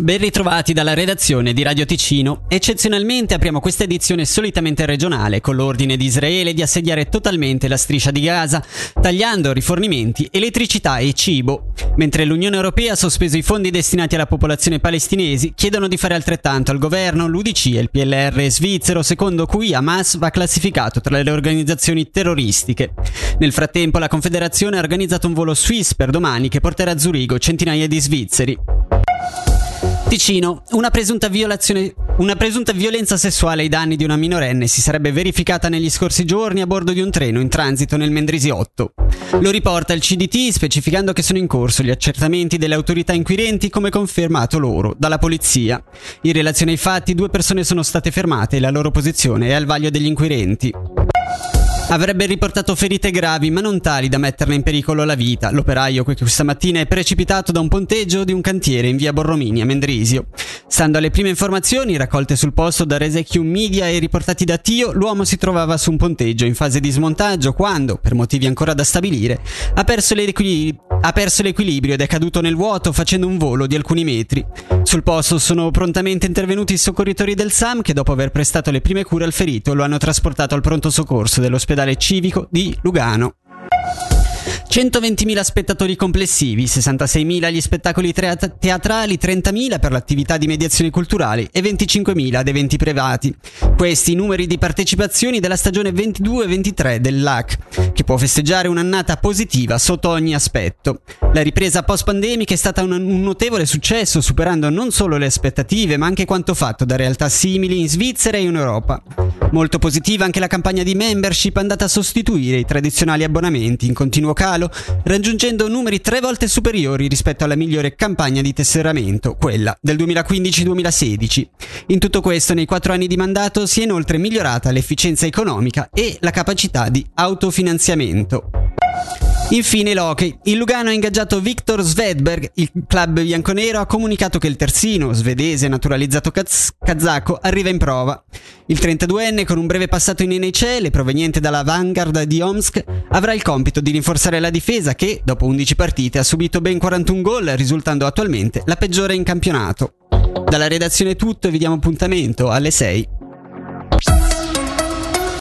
Ben ritrovati dalla redazione di Radio Ticino. Eccezionalmente apriamo questa edizione solitamente regionale con l'ordine di Israele di assediare totalmente la striscia di Gaza, tagliando rifornimenti, elettricità e cibo, mentre l'Unione Europea ha sospeso i fondi destinati alla popolazione palestinesi, chiedono di fare altrettanto al governo, l'UDC e il PLR svizzero, secondo cui Hamas va classificato tra le organizzazioni terroristiche. Nel frattempo la Confederazione ha organizzato un volo Swiss per domani che porterà a Zurigo centinaia di svizzeri. Ticino, una presunta, una presunta violenza sessuale ai danni di una minorenne si sarebbe verificata negli scorsi giorni a bordo di un treno in transito nel Mendrisiotto. Lo riporta il CDT specificando che sono in corso gli accertamenti delle autorità inquirenti come confermato loro dalla polizia. In relazione ai fatti due persone sono state fermate e la loro posizione è al vaglio degli inquirenti. Avrebbe riportato ferite gravi, ma non tali da metterne in pericolo la vita. L'operaio che questa mattina è precipitato da un ponteggio di un cantiere in via Borromini a Mendrisio. Stando alle prime informazioni raccolte sul posto da Resecchium Media e riportati da Tio, l'uomo si trovava su un ponteggio in fase di smontaggio quando, per motivi ancora da stabilire, ha perso, ha perso l'equilibrio ed è caduto nel vuoto facendo un volo di alcuni metri. Sul posto sono prontamente intervenuti i soccorritori del SAM che dopo aver prestato le prime cure al ferito lo hanno trasportato al pronto soccorso dell'ospedale civico di Lugano. 120.000 spettatori complessivi, 66.000 gli spettacoli teatrali, 30.000 per l'attività di mediazione culturali e 25.000 ad eventi privati. Questi i numeri di partecipazioni della stagione 22-23 dell'AC, che può festeggiare un'annata positiva sotto ogni aspetto. La ripresa post-pandemica è stata un, un notevole successo, superando non solo le aspettative, ma anche quanto fatto da realtà simili in Svizzera e in Europa. Molto positiva anche la campagna di membership andata a sostituire i tradizionali abbonamenti in continuo calo raggiungendo numeri tre volte superiori rispetto alla migliore campagna di tesseramento, quella del 2015-2016. In tutto questo, nei quattro anni di mandato si è inoltre migliorata l'efficienza economica e la capacità di autofinanziamento. Infine l'hockey. Il Lugano ha ingaggiato Viktor Svedberg. Il club bianconero ha comunicato che il terzino, svedese naturalizzato kaz- kazako, arriva in prova. Il 32enne, con un breve passato in NHL proveniente dalla Vanguard di Omsk, avrà il compito di rinforzare la difesa che, dopo 11 partite, ha subito ben 41 gol, risultando attualmente la peggiore in campionato. Dalla redazione tutto e vi diamo appuntamento alle 6.